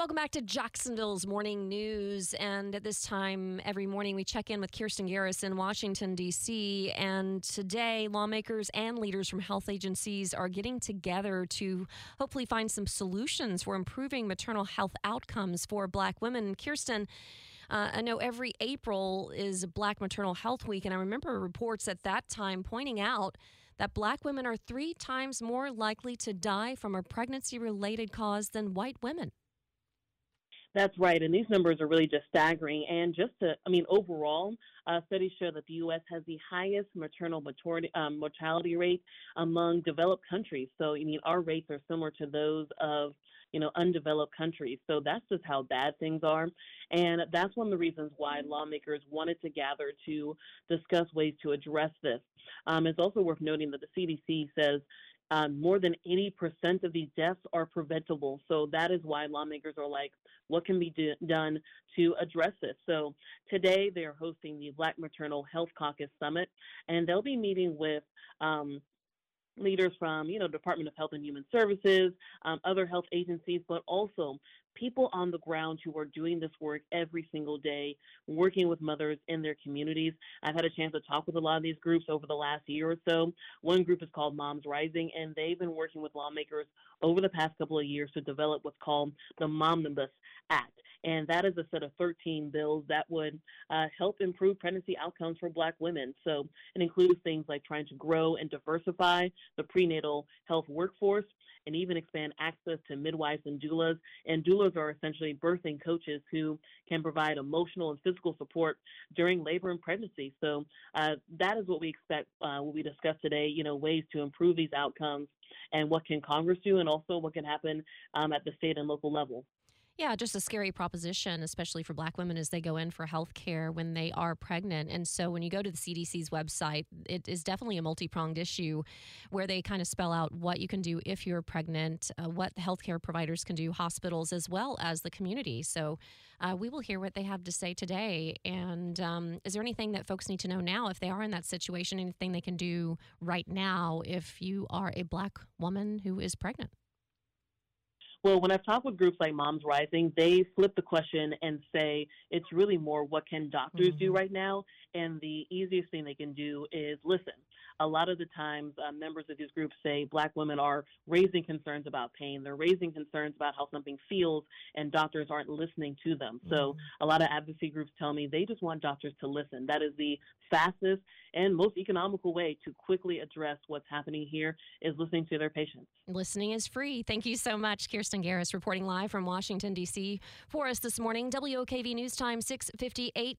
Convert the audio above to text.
Welcome back to Jacksonville's Morning News. And at this time, every morning, we check in with Kirstin Garriss in Washington, D.C. And today, lawmakers and leaders from health agencies are getting together to hopefully find some solutions for improving maternal health outcomes for Black women. Kirstin, uh, I know every April is Black Maternal Health Week, and I remember reports at that time pointing out that Black women are three times more likely to die from a pregnancy related cause than white women. That's right, and these numbers are really just staggering. And just to, I mean, overall, uh, studies show that the U.S. has the highest maternal mortality, um, mortality rate among developed countries. So, I mean, our rates are similar to those of, you know, undeveloped countries. So that's just how bad things are. And that's one of the reasons why lawmakers wanted to gather to discuss ways to address this. Um, it's also worth noting that the CDC says um, more than 80% of these deaths are preventable. So that is why lawmakers are like, what can be do- done to address this? So today they're hosting the Black Maternal Health Caucus Summit, and they'll be meeting with um, leaders from, you know, Department of Health and Human Services, um, other health agencies, but also people on the ground who are doing this work every single day, working with mothers in their communities. I've had a chance to talk with a lot of these groups over the last year or so. One group is called Moms Rising, and they've been working with lawmakers over the past couple of years to develop what's called the Momnibus Act. And that is a set of 13 bills that would uh, help improve pregnancy outcomes for Black women. So it includes things like trying to grow and diversify the prenatal health workforce, and even expand access to midwives and doulas. And doulas are essentially birthing coaches who can provide emotional and physical support during labor and pregnancy. So uh, that is what we expect uh, will be discussed today. You know, ways to improve these outcomes and what can Congress do, and also what can happen um, at the state and local level. Yeah, just a scary proposition, especially for Black women as they go in for health care when they are pregnant. And so when you go to the CDC's website, it is definitely a multi pronged issue where they kind of spell out what you can do if you're pregnant, uh, what healthcare providers can do, hospitals, as well as the community. So uh, we will hear what they have to say today. And um, is there anything that folks need to know now if they are in that situation? Anything they can do right now if you are a Black woman who is pregnant? Well, when I've talked with groups like Moms Rising, they flip the question and say it's really more what can doctors mm-hmm. do right now? And the easiest thing they can do is listen. A lot of the times, uh, members of these groups say black women are raising concerns about pain. They're raising concerns about how something feels, and doctors aren't listening to them. Mm-hmm. So, a lot of advocacy groups tell me they just want doctors to listen. That is the fastest and most economical way to quickly address what's happening here is listening to their patients. Listening is free. Thank you so much, Kirstin Garriss, reporting live from Washington, D.C. for us this morning. WOKV News Time 658.